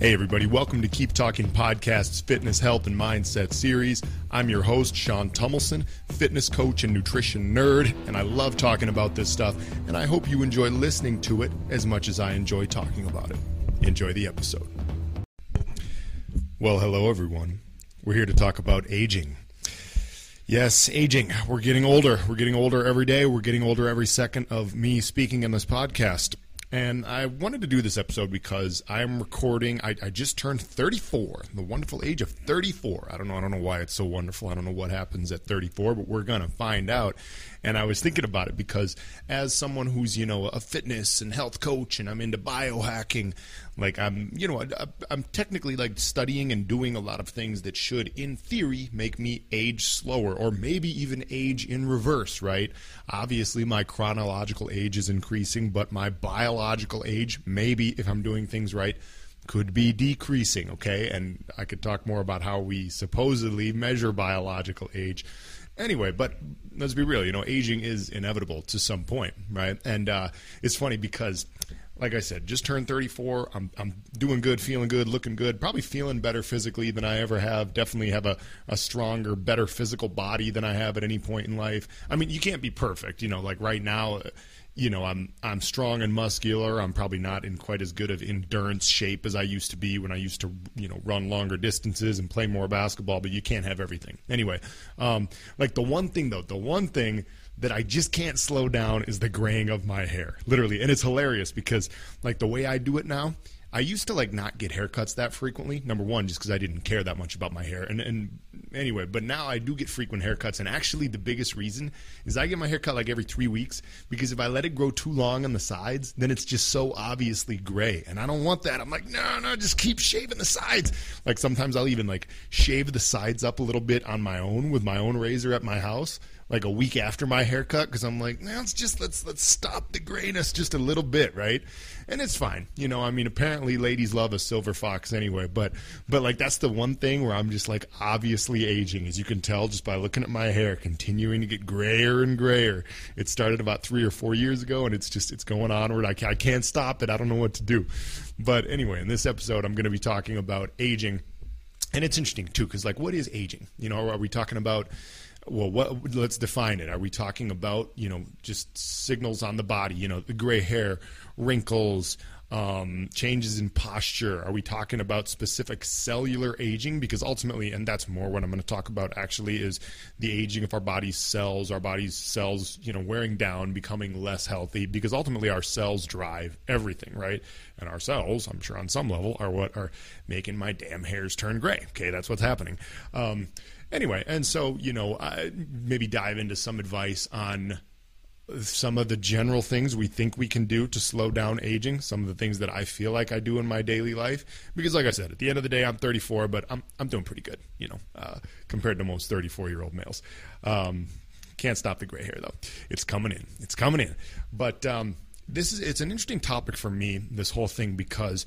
Hey, everybody, welcome to Keep Talking Podcast's Fitness, Health, and Mindset series. I'm your host, Sean Tumilson, fitness coach and nutrition nerd, and I love talking about this stuff, and I hope you enjoy listening to it as much as I enjoy talking about it. Enjoy the episode. Well, hello, everyone. We're here to talk about aging. Yes, aging. We're getting older. We're getting older every day. We're getting older every second of me speaking in this podcast. And I wanted to do this episode because I'm recording. I, I, just turned 34, the wonderful age of 34. I don't know. I don't know why it's so wonderful. I don't know what happens at 34, but we're gonna find out. And I was thinking about it because as someone who's you know a fitness and health coach, and I'm into biohacking, like I'm you know I'm technically like studying and doing a lot of things that should, in theory, make me age slower or maybe even age in reverse. Right? Obviously, my chronological age is increasing, but my biological age, maybe if I'm doing things right could be decreasing, okay? And I could talk more about how we supposedly measure biological age. Anyway, but let's be real. You know, aging is inevitable to some point, right? And uh, it's funny because, like I said, just turned 34. I'm I'm doing good, feeling good, looking good. Probably feeling better physically than I ever have. Definitely have a, a stronger, better physical body than I have at any point in life. I mean, you can't be perfect. You know, like right now you know, I'm I'm strong and muscular. I'm probably not in quite as good of endurance shape as I used to be when I used to, you know, run longer distances and play more basketball. But you can't have everything. Anyway, um, like the one thing though, the one thing that I just can't slow down is the graying of my hair, literally, and it's hilarious because like the way I do it now I used to like not get haircuts that frequently. Number one, just because I didn't care that much about my hair, and and anyway, but now I do get frequent haircuts, and actually the biggest reason is I get my haircut like every three weeks because if I let it grow too long on the sides, then it's just so obviously gray, and I don't want that. I'm like, no, no, just keep shaving the sides. Like sometimes I'll even like shave the sides up a little bit on my own with my own razor at my house like a week after my haircut because I'm like, let's just let's let's stop the grayness just a little bit, right? And it's fine, you know. I mean, apparently ladies love a silver fox anyway, but but like that's the one thing where I'm just like obviously aging, as you can tell just by looking at my hair, continuing to get grayer and grayer. It started about three or four years ago, and it's just it's going onward. I, I can't stop it. I don't know what to do. But anyway, in this episode, I'm going to be talking about aging and it's interesting too because like what is aging you know are we talking about well what let's define it. Are we talking about you know just signals on the body you know the gray hair wrinkles um, changes in posture? Are we talking about specific cellular aging? Because ultimately and that's more what i'm going to talk about actually is the aging of our body's cells our body's cells you know wearing down becoming less healthy because ultimately our cells drive everything right? And our cells i'm sure on some level are what are making my damn hairs turn gray. Okay that's what's happening. Um, Anyway, and so, you know, I maybe dive into some advice on some of the general things we think we can do to slow down aging, some of the things that I feel like I do in my daily life. Because, like I said, at the end of the day, I'm 34, but I'm, I'm doing pretty good, you know, uh, compared to most 34 year old males. Um, can't stop the gray hair, though. It's coming in. It's coming in. But um, this is it's an interesting topic for me, this whole thing, because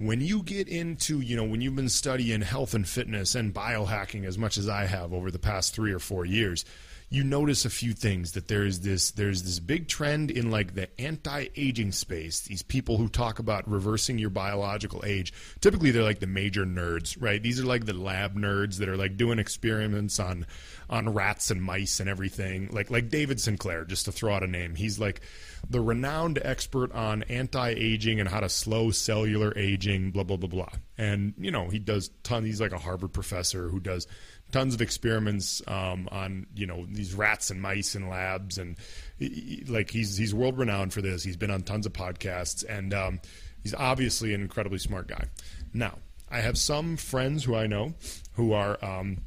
when you get into, you know, when you've been studying health and fitness and biohacking as much as I have over the past three or four years, you notice a few things that there's this there's this big trend in like the anti-aging space. These people who talk about reversing your biological age typically they're like the major nerds right? These are like the lab nerds that are like doing experiments on on rats and mice and everything. Like like David Sinclair just to throw out a name he's like the renowned expert on anti-aging and how to slow cellular aging blah blah blah blah. And you know he does tons he's like a Harvard professor who does tons of experiments um, on you know these rats and mice in labs, and he, like he's he's world renowned for this. He's been on tons of podcasts, and um, he's obviously an incredibly smart guy. Now, I have some friends who I know who are um,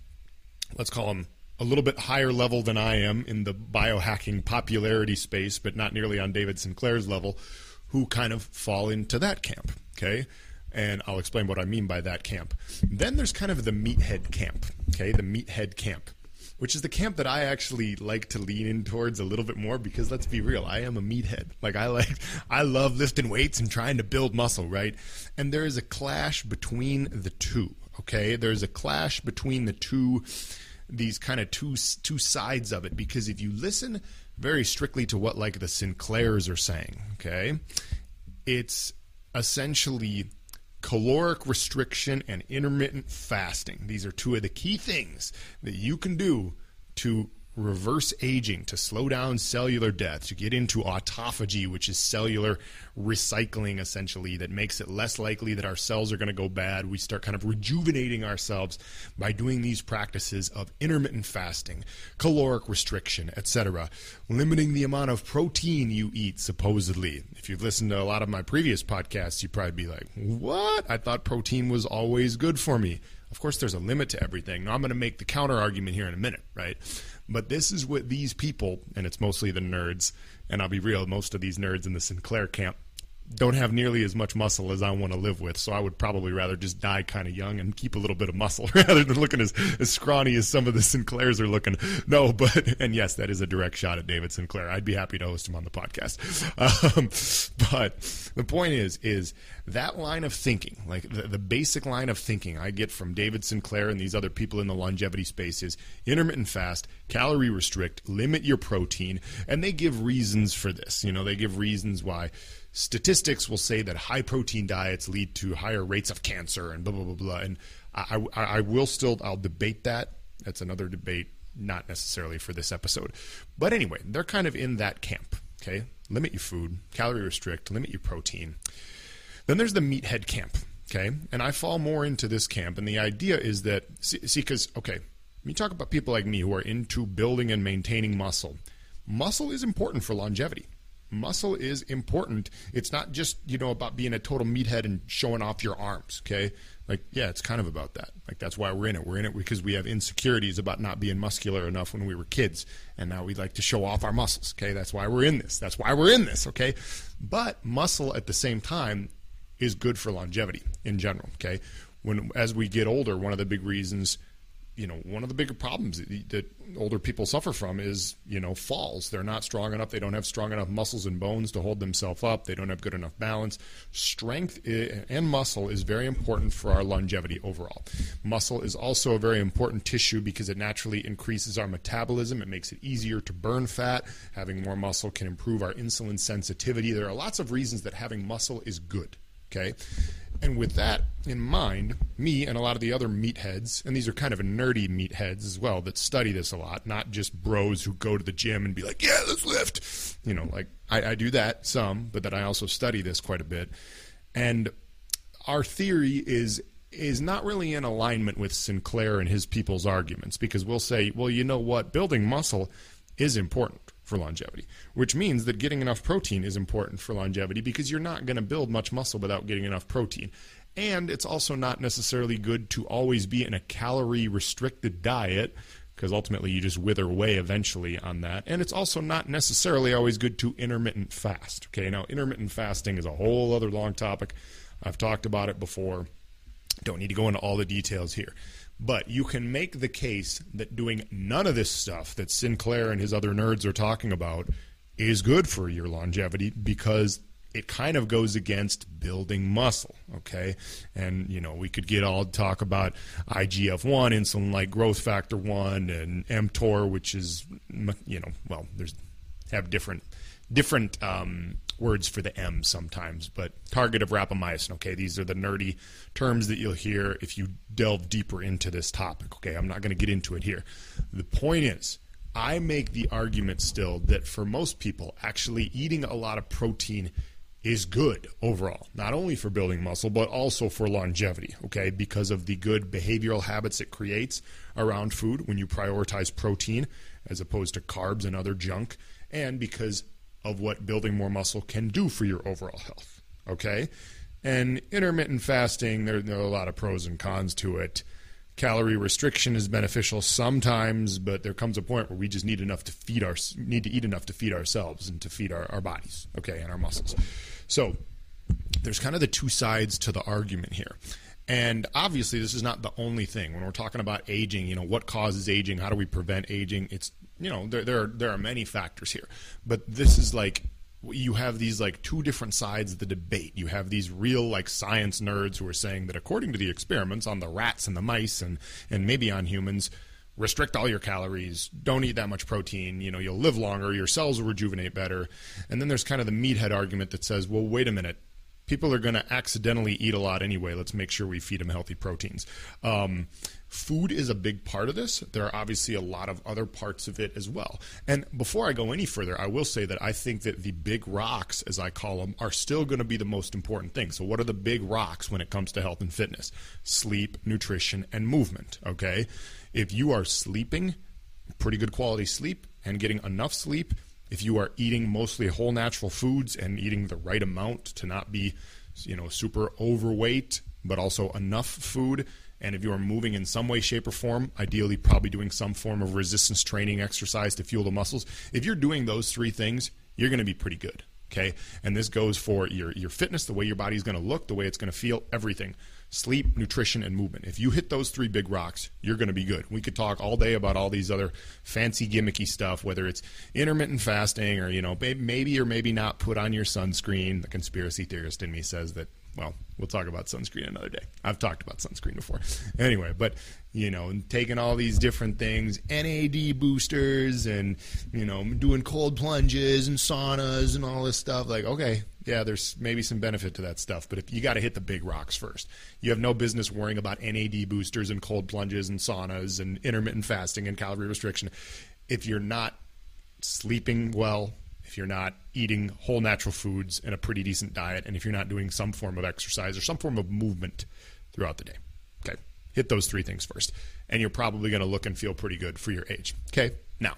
let's call them a little bit higher level than I am in the biohacking popularity space, but not nearly on David Sinclair's level, who kind of fall into that camp. Okay and I'll explain what I mean by that camp. Then there's kind of the meathead camp, okay, the meathead camp, which is the camp that I actually like to lean in towards a little bit more because let's be real, I am a meathead. Like I like, I love lifting weights and trying to build muscle, right? And there is a clash between the two, okay? There's a clash between the two, these kind of two two sides of it because if you listen very strictly to what like the Sinclairs are saying, okay, it's essentially caloric restriction and intermittent fasting. These are two of the key things that you can do to reverse aging, to slow down cellular death, to get into autophagy, which is cellular recycling essentially, that makes it less likely that our cells are going to go bad. We start kind of rejuvenating ourselves by doing these practices of intermittent fasting, caloric restriction, etc., limiting the amount of protein you eat, supposedly. If you've listened to a lot of my previous podcasts, you'd probably be like, What? I thought protein was always good for me. Of course, there's a limit to everything. Now, I'm going to make the counter argument here in a minute, right? But this is what these people, and it's mostly the nerds, and I'll be real, most of these nerds in the Sinclair camp don't have nearly as much muscle as I want to live with. So I would probably rather just die kind of young and keep a little bit of muscle rather than looking as, as scrawny as some of the Sinclairs are looking. No, but, and yes, that is a direct shot at David Sinclair. I'd be happy to host him on the podcast. Um, but the point is, is that line of thinking, like the, the basic line of thinking I get from David Sinclair and these other people in the longevity space is intermittent fast, calorie restrict, limit your protein, and they give reasons for this. You know, they give reasons why statistics will say that high protein diets lead to higher rates of cancer and blah blah blah blah. And I, I, I will still I'll debate that. That's another debate, not necessarily for this episode. But anyway, they're kind of in that camp. Okay, limit your food, calorie restrict, limit your protein. Then there's the meathead camp. Okay, and I fall more into this camp, and the idea is that see, because okay, when you talk about people like me who are into building and maintaining muscle, muscle is important for longevity muscle is important. It's not just, you know, about being a total meathead and showing off your arms, okay? Like, yeah, it's kind of about that. Like, that's why we're in it. We're in it because we have insecurities about not being muscular enough when we were kids. And now we'd like to show off our muscles, okay? That's why we're in this. That's why we're in this, okay? But muscle at the same time is good for longevity in general, okay? When, as we get older, one of the big reasons – you know, one of the bigger problems that, older people suffer from is, you know, falls. They're not strong enough. They don't have strong enough muscles and bones to hold themselves up. They don't have good enough balance. Strength eh, and muscle is very important for our longevity overall. Muscle is also a very important tissue because it naturally increases our metabolism. It makes it easier to burn fat. Having more muscle can improve our insulin sensitivity. There are lots of reasons that having muscle is good. Okay. And with that in mind, me and a lot of the other meatheads, and these are kind of nerdy meatheads as well that study this a lot, not just bros who go to the gym and be like, yeah, let's lift. You know, like I, I do that some, but that I also study this quite a bit. And our theory is is not really in alignment with Sinclair and his people's arguments because we'll say, well, you know what, building muscle is important for longevity, which means that getting enough protein is important for longevity because you're not going to build much muscle without getting enough protein. And it's also not necessarily good to always be in a calorie restricted diet because ultimately you just wither away eventually on that. And it's also not necessarily always good to intermittent fast. Okay, now intermittent fasting is a whole other long topic. I've talked about it before. Don't need to go into all the details here. But you can make the case that doing none of this stuff that Sinclair and his other nerds are talking about is good for your longevity because it kind of goes against building muscle, okay? And, you know, we could get all talk about IGF 1, insulin like growth factor 1, and mTOR, which is, you know, well, there's have different different um, words for the M sometimes, but target of rapamycin. Okay, these are the nerdy terms that you'll hear if you delve deeper into this topic. Okay, I'm not going to get into it here. The point is, I make the argument still that for most people, actually eating a lot of protein is good overall, not only for building muscle, but also for longevity, okay, because of the good behavioral habits it creates around food when you prioritize protein as opposed to carbs and other junk, and because of what building more muscle can do for your overall health. Okay? And intermittent fasting, there, there, are a lot of pros and cons to it. Calorie restriction is beneficial sometimes, but there comes a point where we just need enough to feed our need to eat enough to feed ourselves and to feed our, our bodies, okay, and our muscles. So there's kind of the two sides to the argument here. And obviously, this is not the only thing. When we're talking about aging, you know, what causes aging? How do we prevent aging? It's you know there there are, there are many factors here, but this is like you have these like two different sides of the debate. You have these real like science nerds who are saying that according to the experiments on the rats and the mice and and maybe on humans, restrict all your calories, don't eat that much protein, you know, you'll live longer, your cells will rejuvenate better. And then there's kind of the meathead argument that says, well, wait a minute, people are going to accidentally eat a lot anyway. Let's make sure we feed them healthy proteins. Um, food is a big part of this. There are obviously a lot of other parts of it as well. And before I go any further, I will say that I think that the big rocks, as I call them, are still going to be the most important thing. So, what are the big rocks when it comes to health and fitness? Sleep, nutrition, and movement. Okay. If you are sleeping, pretty good quality sleep, and getting enough sleep, if you are eating mostly whole natural foods and eating the right amount to not be, you know, super overweight, but also enough food, and if you are moving in some way, shape, or form, ideally probably doing some form of resistance training exercise to fuel the muscles, if you're doing those three things, you're going to be pretty good. Okay. And this goes for your, your fitness, the way your body's going to look, the way it's going to feel, everything sleep, nutrition, and movement. If you hit those three big rocks, you're going to be good. We could talk all day about all these other fancy gimmicky stuff, whether it's intermittent fasting or, you know, maybe or maybe not put on your sunscreen. The conspiracy theorist in me says that well, we'll talk about sunscreen another day. I've talked about sunscreen before. Anyway, but you know, taking all these different things, NAD boosters and, you know, doing cold plunges and saunas and all this stuff like, okay, yeah, there's maybe some benefit to that stuff, but if you got to hit the big rocks first. You have no business worrying about NAD boosters and cold plunges and saunas and intermittent fasting and calorie restriction if you're not sleeping well, if you're not eating whole natural foods and a pretty decent diet, and if you're not doing some form of exercise or some form of movement throughout the day. Okay, hit those three things first, and you're probably going to look and feel pretty good for your age. Okay, now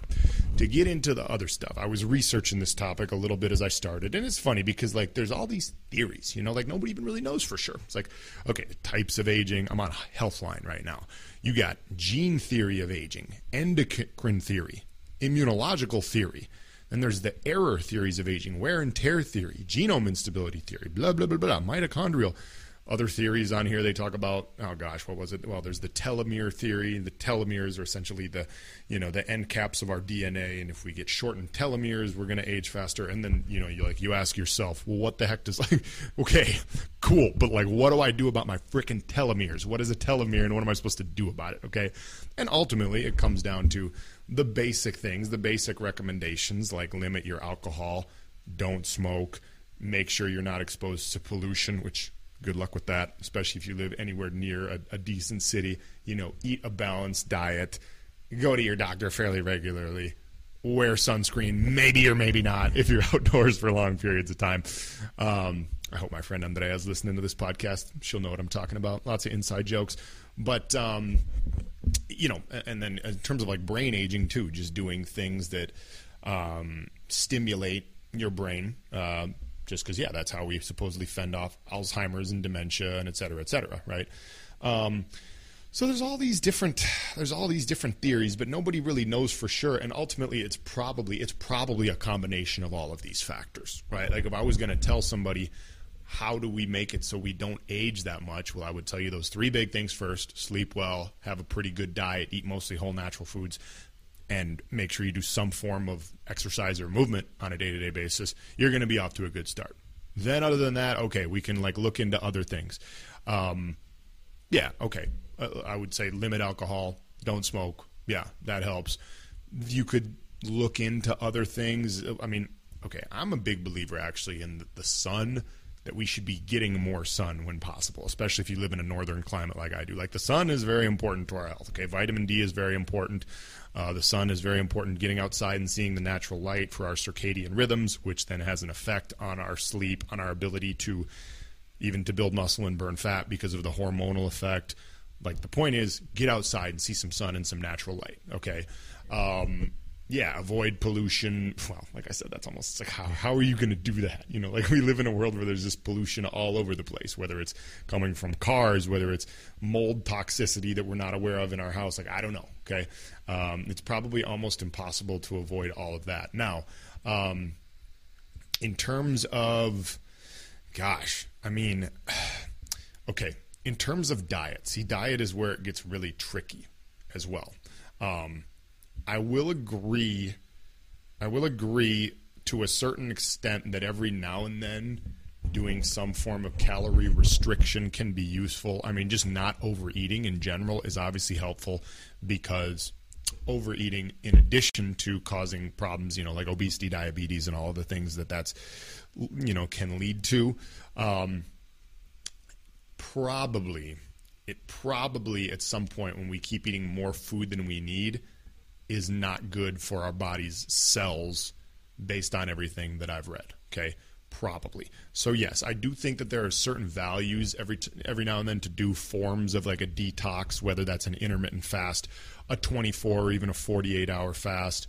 to get into the other stuff, I was researching this topic a little bit as I started, and it's funny because like there's all these theories, you know, like nobody even really knows for sure. It's like, okay, the types of aging. I'm on Healthline right now. You got gene theory of aging, endocrine theory, immunological theory then there's the error theories of aging, wear and tear theory, genome instability theory, blah, blah, blah, blah, mitochondrial. Other theories on here they talk about, oh gosh, what was it? Well, there's the telomere theory. The telomeres are essentially the, you know, the end caps of our DNA. And if we get shortened telomeres, we're going to age faster. And then, you know, you like, you ask yourself, well, what the heck does like, okay, cool. But like, what do I do about my freaking telomeres? What is a telomere and what am I supposed to do about it? Okay. And ultimately it comes down to, the basic things, the basic recommendations like limit your alcohol, don't smoke, make sure you're not exposed to pollution, which good luck with that, especially if you live anywhere near a, a decent city. You know, eat a balanced diet, go to your doctor fairly regularly, wear sunscreen, maybe or maybe not if you're outdoors for long periods of time. Um, I hope my friend Andrea is listening to this podcast. She'll know what I'm talking about. Lots of inside jokes. But um, you know, and then in terms of like brain aging too, just doing things that um, stimulate your brain. Uh, just because, yeah, that's how we supposedly fend off Alzheimer's and dementia and et cetera, et cetera, right? Um, so there's all these different there's all these different theories, but nobody really knows for sure. And ultimately, it's probably it's probably a combination of all of these factors, right? Like if I was going to tell somebody how do we make it so we don't age that much? Well, I would tell you those three big things first sleep well, have a pretty good diet, eat mostly whole natural foods, and make sure you do some form of exercise or movement on a day to day basis. You're going to be off to a good start. Then, other than that, okay, we can like look into other things. Um, yeah, okay. I would say limit alcohol, don't smoke. Yeah, that helps. You could look into other things. I mean, okay, I'm a big believer actually in the sun that we should be getting more sun when possible, especially if you live in a northern climate like I do. Like the sun is very important to our health. Okay, vitamin D is very important. Uh, the sun is very important. Getting outside and seeing the natural light for our circadian rhythms, which then has an effect on our sleep, on our ability to even to build muscle and burn fat because of the hormonal effect. Like the point is, get outside and see some sun and some natural light. Okay. Um, yeah, avoid pollution. Well, like I said, that's almost like how how are you going to do that? You know, like we live in a world where there's this pollution all over the place, whether it's coming from cars, whether it's mold toxicity that we're not aware of in our house. Like I don't know. Okay, um, it's probably almost impossible to avoid all of that. Now, um, in terms of, gosh, I mean, okay, in terms of diet, see, diet is where it gets really tricky as well. Um, I will agree. I will agree to a certain extent that every now and then doing some form of calorie restriction can be useful. I mean, just not overeating in general is obviously helpful because overeating, in addition to causing problems, you know, like obesity, diabetes, and all of the things that that's, you know, can lead to, Um, probably, it probably at some point when we keep eating more food than we need is not good for our body's cells based on everything that I've read. Okay. Probably. So yes, I do think that there are certain values every t- every now and then to do forms of like a detox, whether that's an intermittent fast, a 24 or even a 48 hour fast.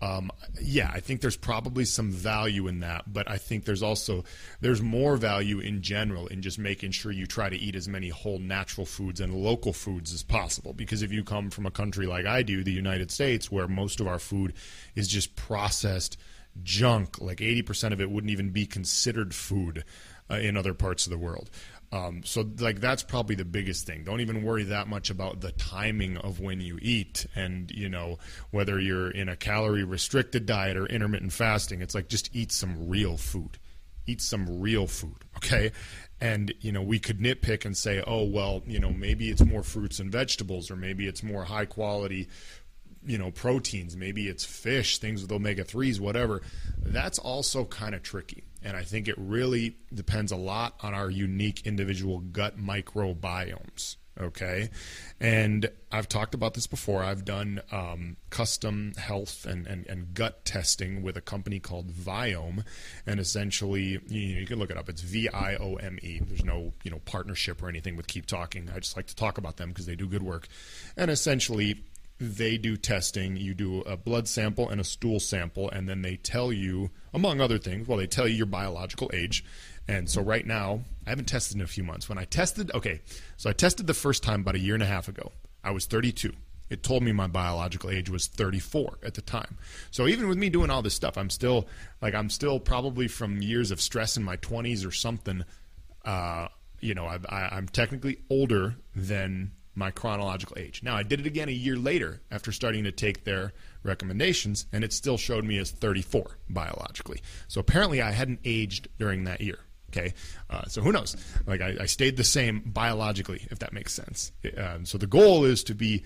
Um, yeah, I think there's probably some value in that, but I think there's also there's more value in general in just making sure you try to eat as many whole natural foods and local foods as possible. Because if you come from a country like I do, the United States, where most of our food is just processed junk. Like 80% of it wouldn't even be considered food uh, in other parts of the world. Um, so, like, that's probably the biggest thing. Don't even worry that much about the timing of when you eat and, you know, whether you're in a calorie restricted diet or intermittent fasting. It's like just eat some real food. Eat some real food, okay? And, you know, we could nitpick and say, oh, well, you know, maybe it's more fruits and vegetables or maybe it's more high quality you know proteins. Maybe it's fish things with omega 3s whatever. That's also kind of tricky. And i think it really depends a lot on our unique individual gut microbiomes okay? And i've talked about this before. I've done um, custom health and, and, and, gut testing with a company called viome. And essentially you, know, you can look it up. It's v-i-o-m-e there's no you know partnership or anything with keep talking. I just like to talk about them because they do good work. And essentially they do testing. You do a blood sample and a stool sample, and then they tell you, among other things, well, they tell you your biological age. And so right now, I haven't tested in a few months. When I tested, okay, so I tested the first time about a year and a half ago. I was 32. It told me my biological age was 34 at the time. So even with me doing all this stuff, I'm still like I'm still probably from years of stress in my 20s or something. Uh, you know, I, I, I'm technically older than my chronological age. Now, I did it again a year later after starting to take their recommendations, and it still showed me as 34 biologically. So apparently, I hadn't aged during that year. Okay, uh, so who knows? Like I, I, stayed the same biologically, if that makes sense. Um, so the goal is to be,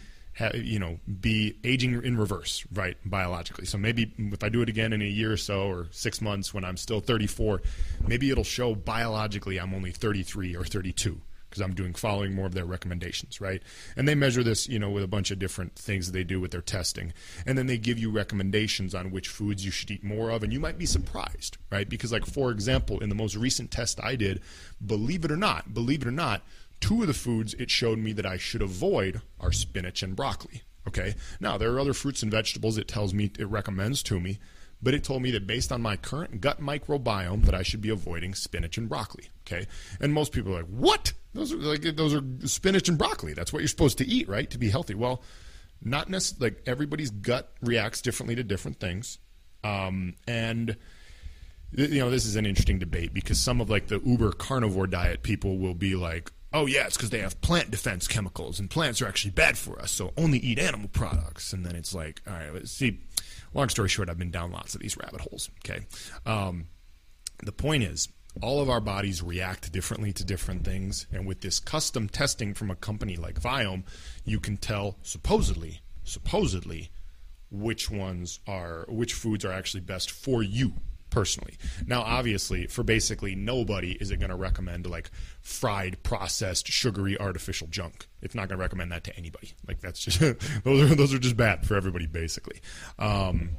you know, be aging in reverse, right, biologically. So maybe if I do it again in a year or so, or six months when I'm still 34, maybe it'll show biologically I'm only 33 or 32 because I'm doing following more of their recommendations, right? And they measure this, you know, with a bunch of different things that they do with their testing. And then they give you recommendations on which foods you should eat more of, and you might be surprised, right? Because like for example, in the most recent test I did, believe it or not, believe it or not, two of the foods it showed me that I should avoid are spinach and broccoli. Okay. Now there are other fruits and vegetables it tells me it recommends to me but it told me that based on my current gut microbiome that I should be avoiding spinach and broccoli. Okay, and most people are like, "What? Those are like those are spinach and broccoli. That's what you're supposed to eat, right, to be healthy." Well, not necessarily. Like everybody's gut reacts differently to different things, um, and you know this is an interesting debate because some of like the uber carnivore diet people will be like oh yeah it's because they have plant defense chemicals and plants are actually bad for us so only eat animal products and then it's like all right let's see long story short, I've been down lots of these rabbit holes. Okay. Um, the point is, all of our bodies react differently to different things. And with this custom testing from a company like Viome, you can tell supposedly, supposedly, which ones are, which foods are actually best for you personally. Now, obviously, for basically nobody is it going to recommend like fried, processed, sugary, artificial junk. It's not going to recommend that to anybody. Like that's just those are those are just bad for everybody, basically. Um,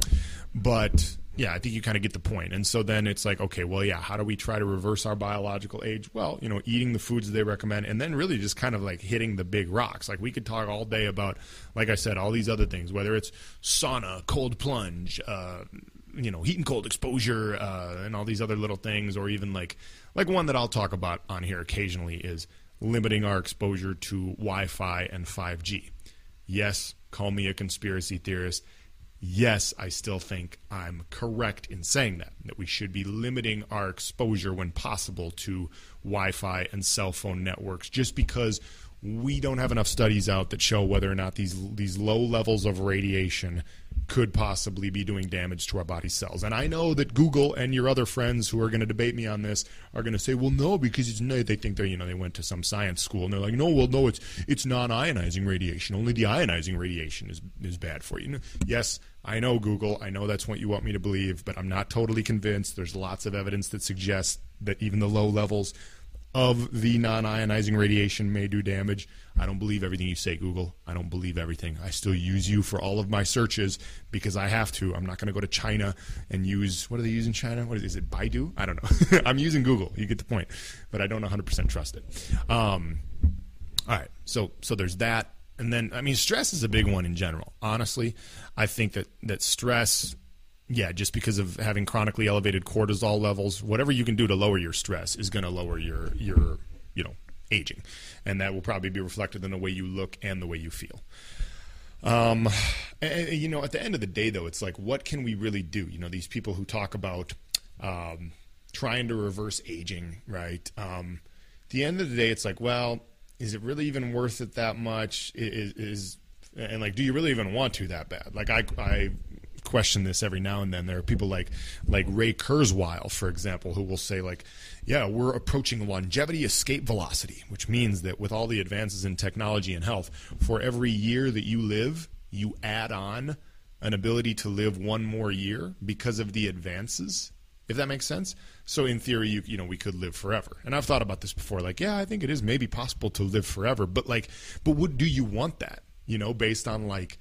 but yeah, I think you kind of get the point. And so then it's like, okay, well, yeah, how do we try to reverse our biological age? Well, you know, eating the foods they recommend, and then really just kind of like hitting the big rocks. Like we could talk all day about, like I said, all these other things, whether it's sauna, cold plunge, uh, you know heat and cold exposure uh, and all these other little things, or even like like one that I'll talk about on here occasionally is limiting our exposure to Wi-Fi and 5G. Yes, call me a conspiracy theorist. Yes, I still think I'm correct in saying that that we should be limiting our exposure when possible to Wi-Fi and cell phone networks just because we don't have enough studies out that show whether or not these these low levels of radiation could possibly be doing damage to our body cells. And I know that Google and your other friends who are going to debate me on this are going to say, "Well, no, because it's no." They think they you know they went to some science school and they're like, "No, well, no, it's it's non-ionizing radiation. Only the ionizing radiation is is bad for you." Yes, I know Google. I know that's what you want me to believe, but I'm not totally convinced. There's lots of evidence that suggests that even the low levels of the non-ionizing radiation may do damage. I don't believe everything you say, Google. I don't believe everything. I still use you for all of my searches because I have to. I'm not going to go to China and use what do they use in China? What is, is it? Baidu? I don't know. I'm using Google. You get the point, but I don't 100% trust it. Um, all right, so so there's that, and then I mean, stress is a big one in general. Honestly, I think that that stress yeah, just because of having chronically elevated cortisol levels, whatever you can do to lower your stress is going to lower your your you know aging, and that will probably be reflected in the way you look and the way you feel. Um, and, you know, at the end of the day, though, it's like, what can we really do? You know, these people who talk about um, trying to reverse aging, right? Um, at the end of the day, it's like, well, is it really even worth it that much? Is, is and like, do you really even want to that bad? Like, I, I question this every now and then. There are people like like Ray Kurzweil, for example, who will say like, "Yeah, we're approaching longevity escape velocity," which means that with all the advances in technology and health, for every year that you live, you add on an ability to live one more year because of the advances. If that makes sense. So in theory, you you know we could live forever. And I've thought about this before. Like, yeah, I think it is maybe possible to live forever. But like, but would do you want that? You know, based on like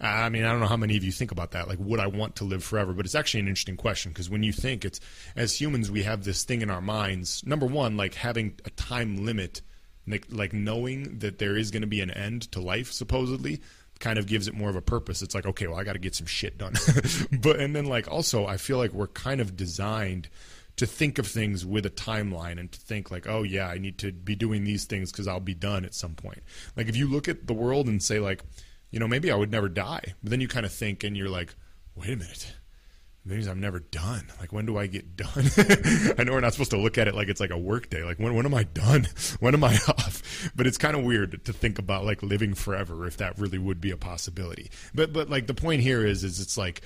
I mean, I don't know how many of you think about that. Like, would I want to live forever? But it's actually an interesting question because when you think it's, as humans, we have this thing in our minds. Number one, like having a time limit, like, like knowing that there is going to be an end to life, supposedly, kind of gives it more of a purpose. It's like, okay, well, I got to get some shit done. but, and then, like, also, I feel like we're kind of designed to think of things with a timeline and to think like, oh yeah, I need to be doing these things because I'll be done at some point. Like if you look at the world and say like, you know, maybe I would never die. But then you kind of think and you're like, wait a minute. Maybe I'm never done. Like, when do I get done? I know we're not supposed to look at it like it's like a work day. Like, when, when am I done? When am I off? But it's kind of weird to think about like living forever if that really would be a possibility. But, but like the point here is, is it's like,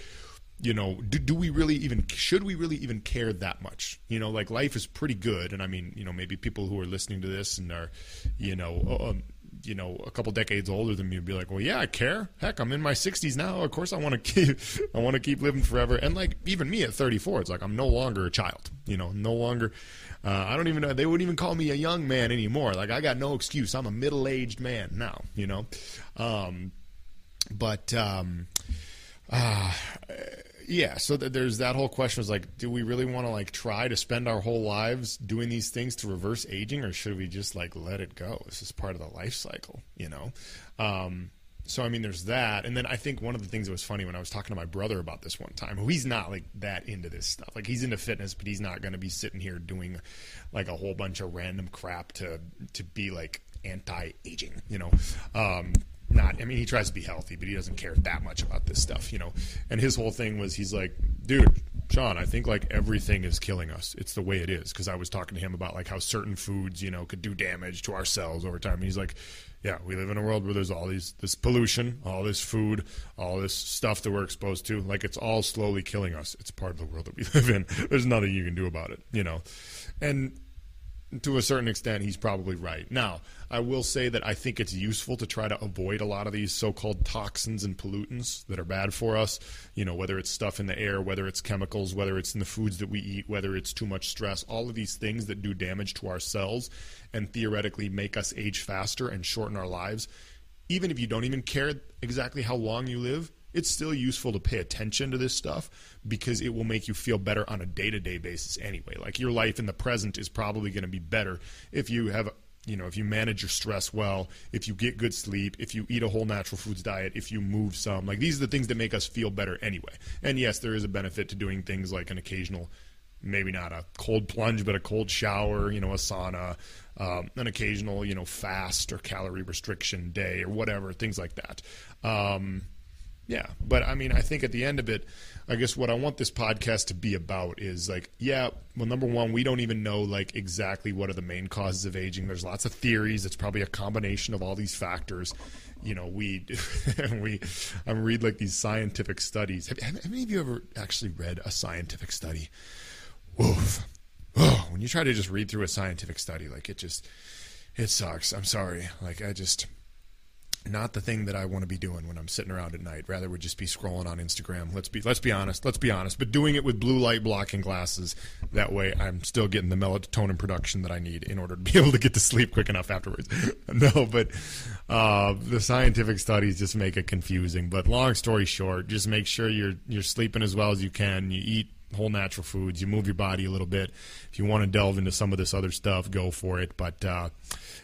you know, do, do we really even, should we really even care that much? You know, like life is pretty good. And I mean, you know, maybe people who are listening to this and are, you know, um, you know a couple decades older than me would be like, well, yeah, I care. Heck, I'm in my 60s now. Of course, I want to keep I want to keep living forever. And like even me at 34, it's like I'm no longer a child. You know, no longer. Uh, I don't even know. They wouldn't even call me a young man anymore. Like I got no excuse. I'm a middle aged man now. You know, um, but. Um, uh, yeah so th- there's that whole question is like do we really want to like try to spend our whole lives doing these things to reverse aging or should we just like let it go? This is part of the life cycle you know? Um, so i mean there's that and then i think one of the things that was funny when i was talking to my brother about this one time who he's not like that into this stuff like he's into fitness but he's not going to be sitting here doing like a whole bunch of random crap to to be like anti-aging you know? Um, not I mean he tries to be healthy, but he doesn't care that much about this stuff, you know. And his whole thing was he's like, dude, Sean, I think like everything is killing us. It's the way it is because I was talking to him about like how certain foods, you know, could do damage to our cells over time. And he's like, yeah, we live in a world where there's all these this pollution, all this food, all this stuff that we're exposed to. Like it's all slowly killing us. It's part of the world that we live in. There's nothing you can do about it, you know. And to a certain extent, he's probably right. Now, I will say that I think it's useful to try to avoid a lot of these so-called toxins and pollutants that are bad for us. You know, whether it's stuff in the air, whether it's chemicals, whether it's in the foods that we eat, whether it's too much stress, all of these things that do damage to our cells and theoretically make us age faster and shorten our lives. Even if you don't even care exactly how long you live, it's still useful to pay attention to this stuff because it will make you feel better on a day-to-day basis anyway. Like your life in the present is probably going to be better if you have you know, if you manage your stress well, if you get good sleep, if you eat a whole natural foods diet, if you move some, like these are the things that make us feel better anyway. And yes, there is a benefit to doing things like an occasional, maybe not a cold plunge, but a cold shower, you know, a sauna, um, an occasional, you know, fast or calorie restriction day or whatever, things like that. Um, yeah, but I mean, I think at the end of it, I guess what I want this podcast to be about is like, yeah, well, number one, we don't even know like exactly what are the main causes of aging. There's lots of theories. It's probably a combination of all these factors. You know, we we I read like these scientific studies. Have, have, any of you ever actually read a scientific study? Woof. Oh, when you try to just read through a scientific study, like it just it sucks. I'm sorry. Like I just not the thing that I want to be doing when I'm sitting around at night. Rather would just be scrolling on Instagram. Let's be let's be honest. Let's be honest. But doing it with blue light blocking glasses, that way I'm still getting the melatonin production that I need in order to be able to get to sleep quick enough afterwards. no, but uh, the scientific studies just make it confusing. But long story short, just make sure you're you're sleeping as well as you can. You eat whole natural foods. You move your body a little bit. If you want to delve into some of this other stuff, go for it. But uh,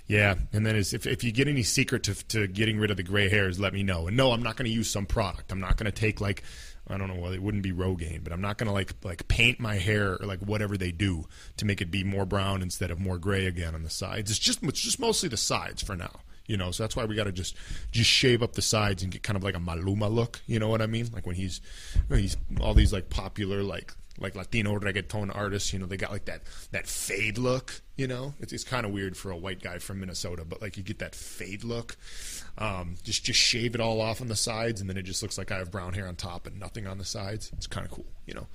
yeah, and then if, if you get any secret to, to getting rid of the gray hairs, let me know. And no, I'm not going to use some product. I'm not going to take like I don't know. Well, it wouldn't be Rogaine, but I'm not going to like like paint my hair or like whatever they do to make it be more brown instead of more gray again on the sides. It's just it's just mostly the sides for now you know. So that's why we got to just just shave up the sides and get kind of like a Maluma look. You know what I mean? Like when he's he's all these like popular like like Latino reggaeton artists. You know, they got like that that fade look. You know, it's, it's kind of weird for a white guy from Minnesota, but like you get that fade look. Um, just just shave it all off on the sides, and then it just looks like I have brown hair on top and nothing on the sides. It's kind of cool. You know,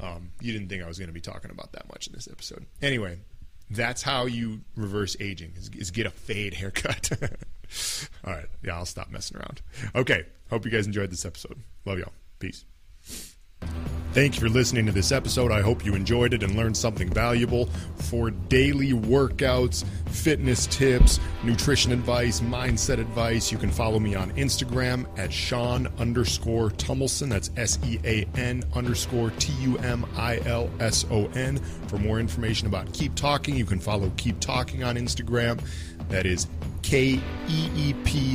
um, you didn't think I was going to be talking about that much in this episode. Anyway, that's how you reverse aging is, is get a fade haircut. All right. Yeah, I'll stop messing around. Okay. Hope you guys enjoyed this episode. Love y'all. Peace. Thank you for listening to this episode. I hope you enjoyed it and learned something valuable. For daily workouts, fitness tips, nutrition advice, mindset advice, you can follow me on Instagram at Sean underscore Tumilson. That's S E A N underscore T U M I L S O N. For more information about Keep Talking, you can follow Keep Talking on Instagram. That is K E E P